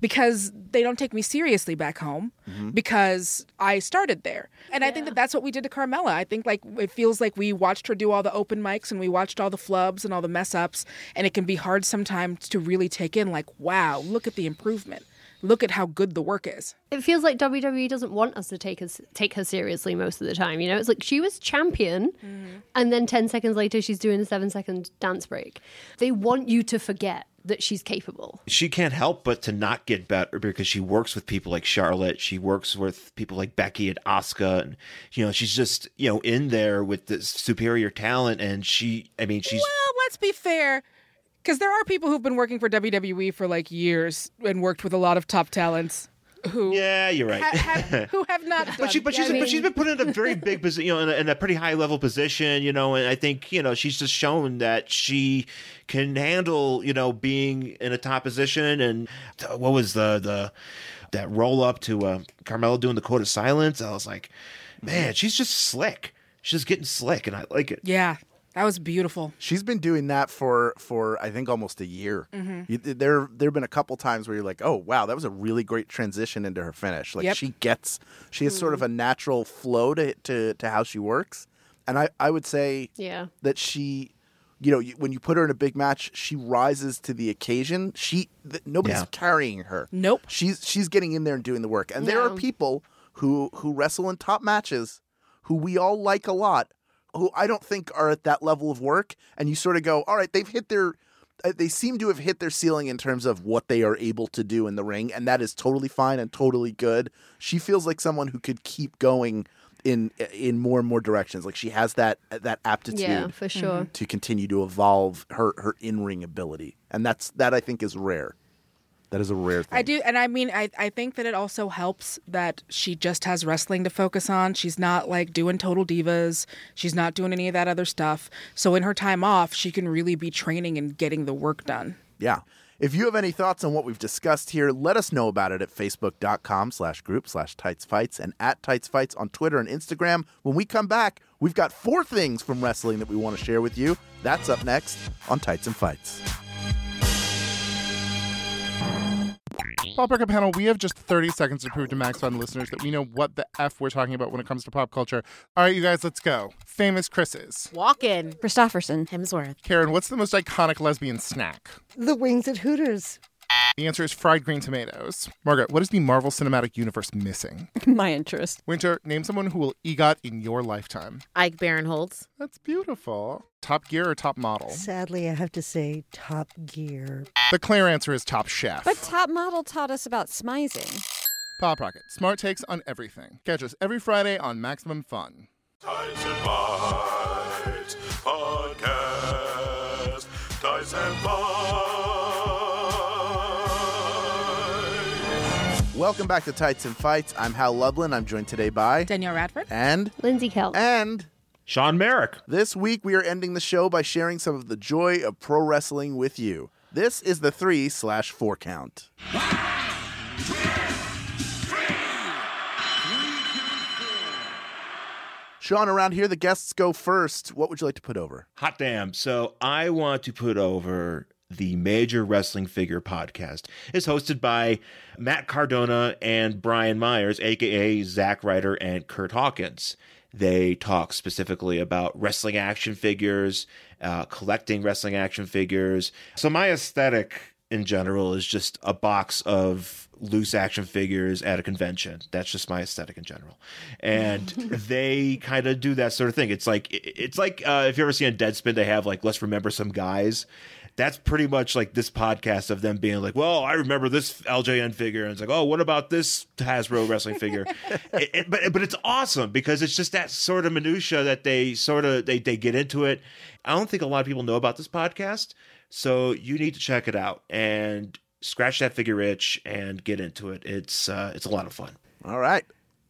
because they don't take me seriously back home mm-hmm. because I started there. And I think that that's what we did to Carmella. I think like it feels like we watched her do all the open mics and we watched all the flubs and all the mess ups and it can be hard sometimes to really take in like wow, look at the improvement. Look at how good the work is. It feels like WWE doesn't want us to take us take her seriously most of the time. You know, it's like she was champion, mm-hmm. and then ten seconds later she's doing a seven second dance break. They want you to forget that she's capable. She can't help but to not get better because she works with people like Charlotte. She works with people like Becky and Asuka, and you know she's just you know in there with this superior talent. And she, I mean, she's Well, let's be fair. Because there are people who've been working for WWE for like years and worked with a lot of top talents who yeah, you're right. ha- have, who have not. But she, but she's, I mean, but she's been put in a very big position, you know, in a, in a pretty high level position, you know, and I think, you know, she's just shown that she can handle, you know, being in a top position. And what was the the that roll up to uh, Carmella doing the code of silence? I was like, man, she's just slick. She's just getting slick, and I like it. Yeah, that was beautiful. She's been doing that for for I think almost a year. Mhm. You, there there have been a couple times where you're like, oh wow, that was a really great transition into her finish. Like Yep. she gets she has sort of a natural flow to to to how she works, and I I would say Yeah. that she. You know, when you put her in a big match, she rises to the occasion. She th- nobody's Yeah. carrying her. Nope. She's she's getting in there and doing the work. And there are people who who wrestle in top matches who we all like a lot, who I don't think are at that level of work. And you sort of go, all right, they've hit their, uh, they seem to have hit their ceiling in terms of what they are able to do in the ring, and that is totally fine and totally good. She feels like someone who could keep going in in more and more directions. Like she has that that aptitude Yeah, for sure. to continue to evolve her her in ring ability, and that's that I think is rare. That is a rare thing. I do, and I mean, I, I think that it also helps that she just has wrestling to focus on. She's not like doing total divas. She's not doing any of that other stuff. So in her time off, she can really be training and getting the work done. Yeah. If you have any thoughts on what we've discussed here, let us know about it at facebook.com slash group slash tights fights and at tights fights on Twitter and Instagram. When we come back, we've got four things from wrestling that we want to share with you. That's up next on Tights and Fights. Pop Rocket panel, we have just 30 seconds to prove to Max Fun listeners that we know what the F we're talking about when it comes to pop culture. All right, you guys, let's go. Famous Chris's. Walk in. Christofferson. Hemsworth. Karen, what's the most iconic lesbian snack? The wings at Hooters. The answer is fried green tomatoes. Margaret, what is the Marvel Cinematic Universe missing? My interest. Winter, name someone who will EGOT in your lifetime. Ike Barinholtz. That's beautiful. Top Gear or Top Model? Sadly, I have to say Top Gear. The clear answer is Top Chef. But Top Model taught us about smizing. Pop Rocket, smart takes on everything. Catch us every Friday on Maximum Fun. Welcome back to Tights and Fights. I'm Hal Lublin. I'm joined today by Danielle Radford and Lindsay Kelk And Sean Merrick. This week we are ending the show by sharing some of the joy of pro wrestling with you. This is the three slash four count. Sean, around here, the guests go first. What would you like to put over? Hot damn. So I want to put over the Major Wrestling Figure podcast. It's hosted by Matt Cardona and Brian Myers, aka Zack Ryder and Kurt Hawkins. They talk specifically about wrestling action figures, uh, collecting wrestling action figures. So my aesthetic in general is just a box of loose action figures at a convention. That's just my aesthetic in general. And they kind of do that sort of thing. It's like it's like uh, if you ever seen Deadspin, they have like let's remember some guys. That's pretty much like this podcast of them being like, "Well, I remember this LJN figure," and it's like, "Oh, what about this Hasbro wrestling figure?" it, it- but but it's awesome because it's just that sort of minutia that they sort of they they get into it. I don't think a lot of people know about this podcast, so you need to check it out and scratch that figure itch and get into it. It's uh, it's a lot of fun. All right,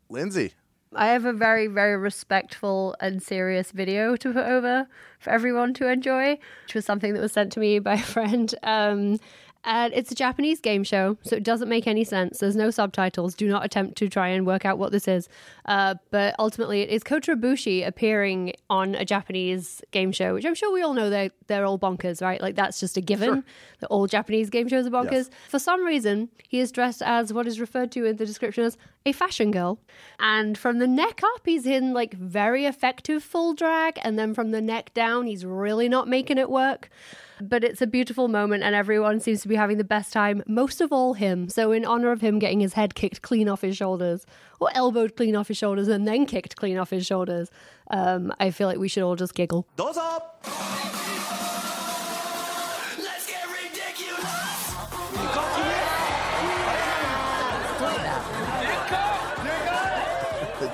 Lindsay. I have a very, very respectful and serious video to put over for everyone to enjoy, which was something that was sent to me by a friend. Um, and it's a Japanese game show, so it doesn't make any sense. There's no subtitles. Do not attempt to try and work out what this is. Uh, but ultimately, it is Kota Ibushi appearing on a Japanese game show, which I'm sure we all know they're, they're all bonkers, right? Like, that's just a given that all Japanese game shows are bonkers. Yes. For some reason, he is dressed as what is referred to in the description as a fashion girl. And from the neck up, he's in like very effective full drag. And then from the neck down, he's really not making it work. But it's a beautiful moment, and everyone seems to be having the best time, most of all him. So, in honor of him getting his head kicked clean off his shoulders, or elbowed clean off his shoulders, and then kicked clean off his shoulders, um, I feel like we should all just giggle. Those up.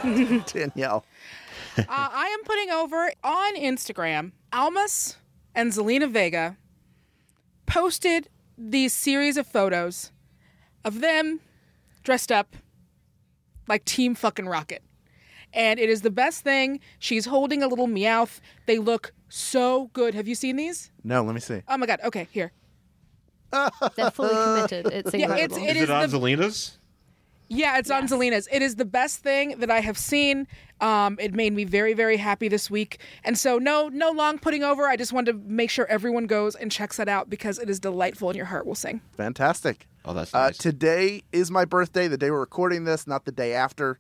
Danielle. uh, I am putting over on Instagram. Almas and Zelina Vega posted these series of photos of them dressed up like Team fucking Rocket. And it is the best thing. She's holding a little Meowth. They look so good. Have you seen these? No, let me see. Oh my god. Okay, here. They're fully committed. It's Yeah, incredible. it's- it is is it on the- Zelina's? Yeah, it's on Zelina's. It is the best thing that I have seen. Um, it made me very, very happy this week. And so, no, no long putting over. I just wanted to make sure everyone goes and checks that out because it is delightful and your heart will sing. Fantastic. Oh, that's Uh, nice. today is my birthday, the day we're recording this, not the day after.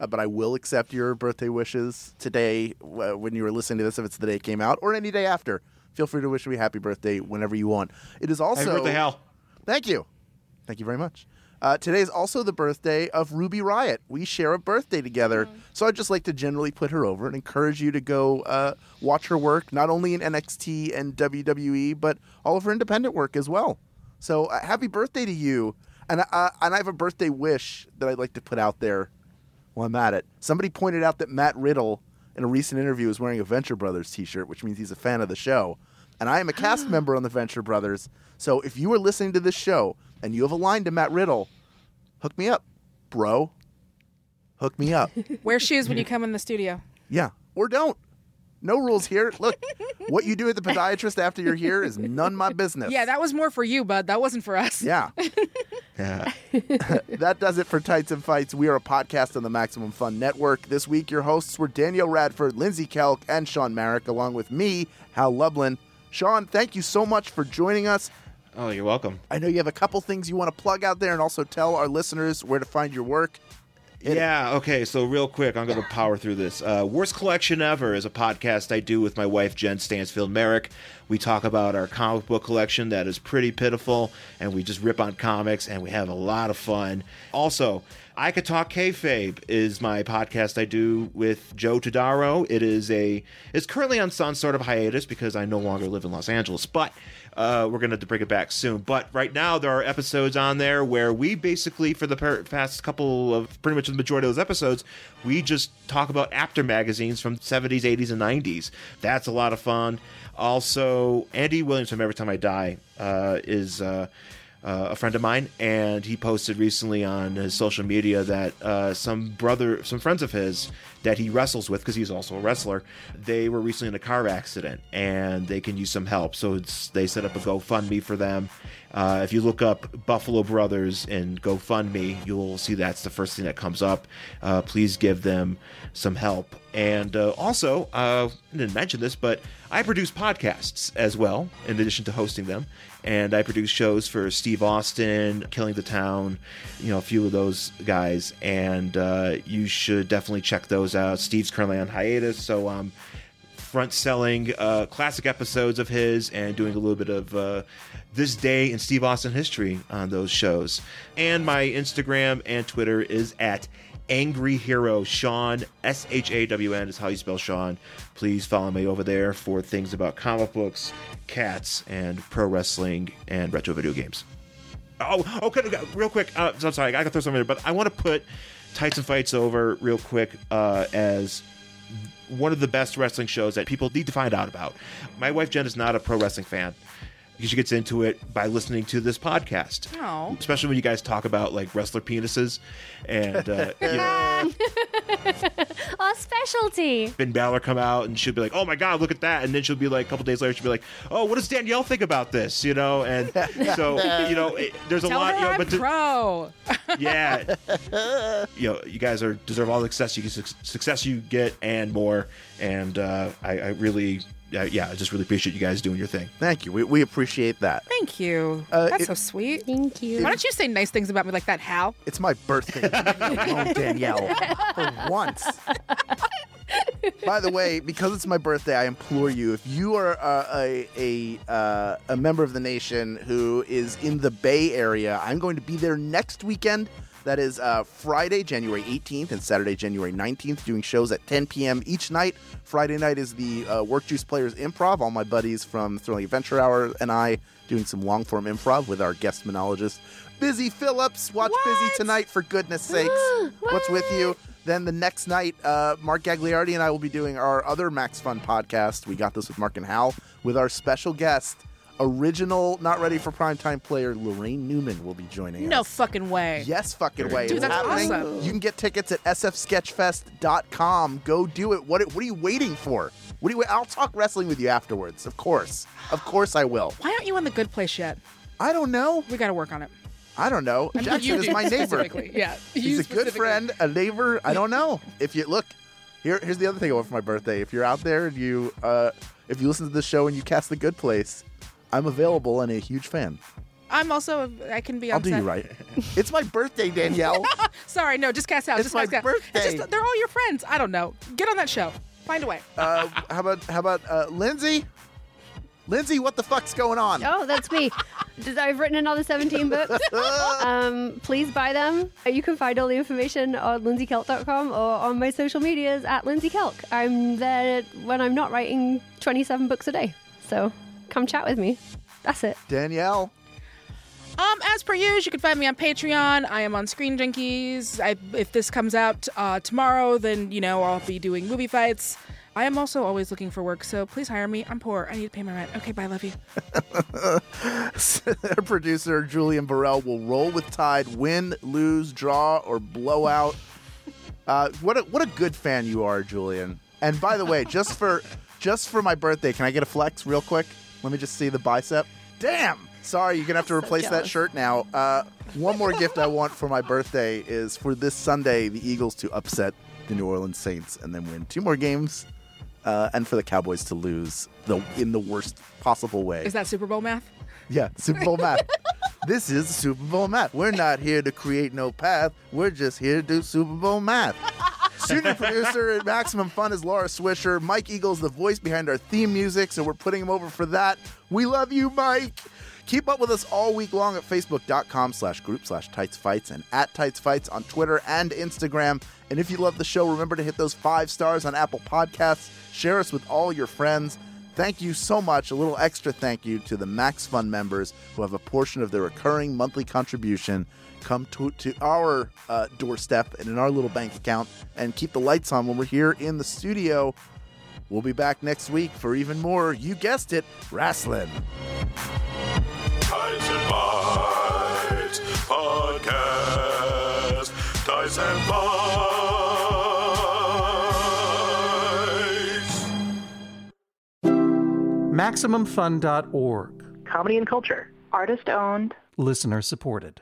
Uh, but I will accept your birthday wishes today uh, when you were listening to this, if it's the day it came out, or any day after. Feel free to wish me a happy birthday whenever you want. It is also. Happy birthday, Hal. Thank you. Thank you very much. Uh, today is also the birthday of Ruby Riott. We share a birthday together. So I'd just like to generally put her over and encourage you to go uh, watch her work, not only in NXT and WWE, but all of her independent work as well. So uh, happy birthday to you. And, uh, and I have a birthday wish that I'd like to put out there while I'm at it. Somebody pointed out that Matt Riddle, in a recent interview, is wearing a Venture Brothers t shirt, which means he's a fan of the show. And I am a cast member on the Venture Brothers. So if you are listening to this show and you have a line to Matt Riddle, hook me up, bro. Hook me up. Wear shoes when you come in the studio. Yeah. Or don't. No rules here. Look, what you do at the podiatrist after you're here is none my business. Yeah, that was more for you, bud. That wasn't for us. Yeah. Yeah. that does it for Tights and Fights. We are a podcast on the Maximum Fun Network. This week, your hosts were Danielle Radford, Lindsay Kelk, and Sean Marek, along with me, Hal Lublin. Sean, thank you so much for joining us. Oh, you're welcome. I know you have a couple things you want to plug out there and also tell our listeners where to find your work. Yeah, okay, so real quick, I'm going to power through this. Uh, Worst Collection Ever is a podcast I do with my wife, Jen Stansfield Merrick. We talk about our comic book collection that is pretty pitiful, and we just rip on comics, and we have a lot of fun. Also, I Could Talk Kayfabe is my podcast I do with Joe Todaro. It is a, it's currently on some sort of hiatus because I no longer live in Los Angeles, but uh, we're going to bring it back soon. But right now, there are episodes on there where we basically, for the past couple of pretty much the majority of those episodes, we just talk about Apter magazines from 70s, 80s, and 90s. That's a lot of fun. Also, Andy Williams from Every Time I Die uh, is. Uh, uh, a friend of mine, and he posted recently on his social media that uh, some brother, some friends of his that he wrestles with, because he's also a wrestler, they were recently in a car accident, and they can use some help. So they set up a GoFundMe for them. Uh, if you look up Buffalo Brothers and GoFundMe, you'll see that's the first thing that comes up. Uh, please give them some help. And uh, also, uh, I didn't mention this, but I produce podcasts as well, in addition to hosting them. And I produce shows for Steve Austin, Killing the Town, you know, a few of those guys. And uh, you should definitely check those out. Steve's currently on hiatus, so um, front selling uh, classic episodes of his and doing a little bit of uh, this day in Steve Austin history on those shows. And my Instagram and Twitter is at Angry Hero Sean S H A W N is how you spell Sean. Please follow me over there for things about comic books, cats, and pro wrestling and retro video games. Oh, okay, okay, real quick. Uh, I'm sorry, I got to throw something in, but I want to put Tights and Fights over real quick uh, as one of the best wrestling shows that people need to find out about. My wife Jen is not a pro wrestling fan. She gets into it by listening to this podcast, Oh. especially when you guys talk about like wrestler penises and uh, you know, Our specialty. Finn Balor come out and she'll be like, "Oh my God, look at that!" And then she'll be like, a couple days later, she'll be like, "Oh, what does Danielle think about this?" You know, and so you know, it, there's a Tell lot. her You know, I'm but to- pro. yeah, you know, you guys are deserve all the success you success you get and more. And uh, I, I really, uh, yeah, I just really appreciate you guys doing your thing. Thank you. We, we appreciate that. Thank you. Uh, That's it- so sweet. Thank you. Why don't you say nice things about me like that, Hal? It's my birthday. oh, Danielle. For once. By the way, because it's my birthday, I implore you: if you are uh, a a uh, a member of the nation who is in the Bay Area, I'm going to be there next weekend. That is uh, Friday, January 18th, and Saturday, January 19th, doing shows at 10 p.m. each night. Friday night is the uh, Work Juice Players Improv. All my buddies from Thrilling Adventure Hour and I doing some long form improv with our guest monologist, Busy Phillips. Watch Busy tonight, for goodness sakes. What's with you? Then the next night, uh, Mark Gagliardi and I will be doing our other Max Fun podcast. We got this with Mark and Hal with our special guest, original Not Ready for Primetime player Laraine Newman will be joining No us. fucking way. Yes, fucking way. Dude, It's that's happening. awesome. You can get tickets at sfsketchfest.com. Go do it. What, what are you waiting for? What do you? I'll talk wrestling with you afterwards. Of course, of course I will. Why aren't you on the good place yet? I don't know. We got to work on it. I don't know. I Jackson you is my neighbor. specifically. Yeah, He's you a good specifically. friend, a neighbor. I don't know. If you look, here, here's the other thing I want for my birthday. If you're out there and you, uh, if you listen to the show and you cast the good place, I'm available and a huge fan. I'm also. I can be on I'll do set. you right. it's my birthday, Danielle. Sorry, no, just cast out. It's just my cast out. birthday. It's just, they're all your friends. I don't know. Get on that show. Find a way. uh, how about how about uh, Lindsay? Lindsay, what the fuck's going on? Oh, that's me. I've written another 17 books. Um, please buy them. You can find all the information on lindsaykelk.com or on my social medias at lindsaykelk. I'm there when I'm not writing 27 books a day. So come chat with me. That's it. Danielle. Um, as per usual, you can find me on Patreon. I am on Screen Junkies. I, if this comes out uh, tomorrow, then you know I'll be doing movie fights. I am also always looking for work, so please hire me. I'm poor. I need to pay my rent. Okay, bye. Love you. Our producer Julian Burrell will roll with Tide, win, lose, draw, or blow out. Uh, what a what a good fan you are, Julian. And by the way, just for just for my birthday, can I get a flex real quick? Let me just see the bicep. Damn. Sorry, you're gonna have to replace that shirt now. Uh, one more gift I want for my birthday is for this Sunday the Eagles to upset the New Orleans Saints and then win two more games, uh, and for the Cowboys to lose the in the worst possible way. Is that Super Bowl math? Yeah, Super Bowl math. this is Super Bowl math. We're not here to create no path. We're just here to do Super Bowl math. Studio producer at Maximum Fun is Laura Swisher. Mike Eagle's the voice behind our theme music, so we're putting him over for that. We love you, Mike. Keep up with us all week long at facebook.com slash group slash tights fights and at tights fights on Twitter and Instagram. And if you love the show, remember to hit those five stars on Apple Podcasts. Share us with all your friends. Thank you so much. A little extra thank you to the Max Fun members who have a portion of their recurring monthly contribution come to, to our uh, doorstep and in our little bank account and keep the lights on when we're here in the studio. We'll be back next week for even more, you guessed it, wrestling. Ties and Bites Podcast. Ties and Bites. MaximumFun.org. Comedy and culture. Artist owned. Listener supported.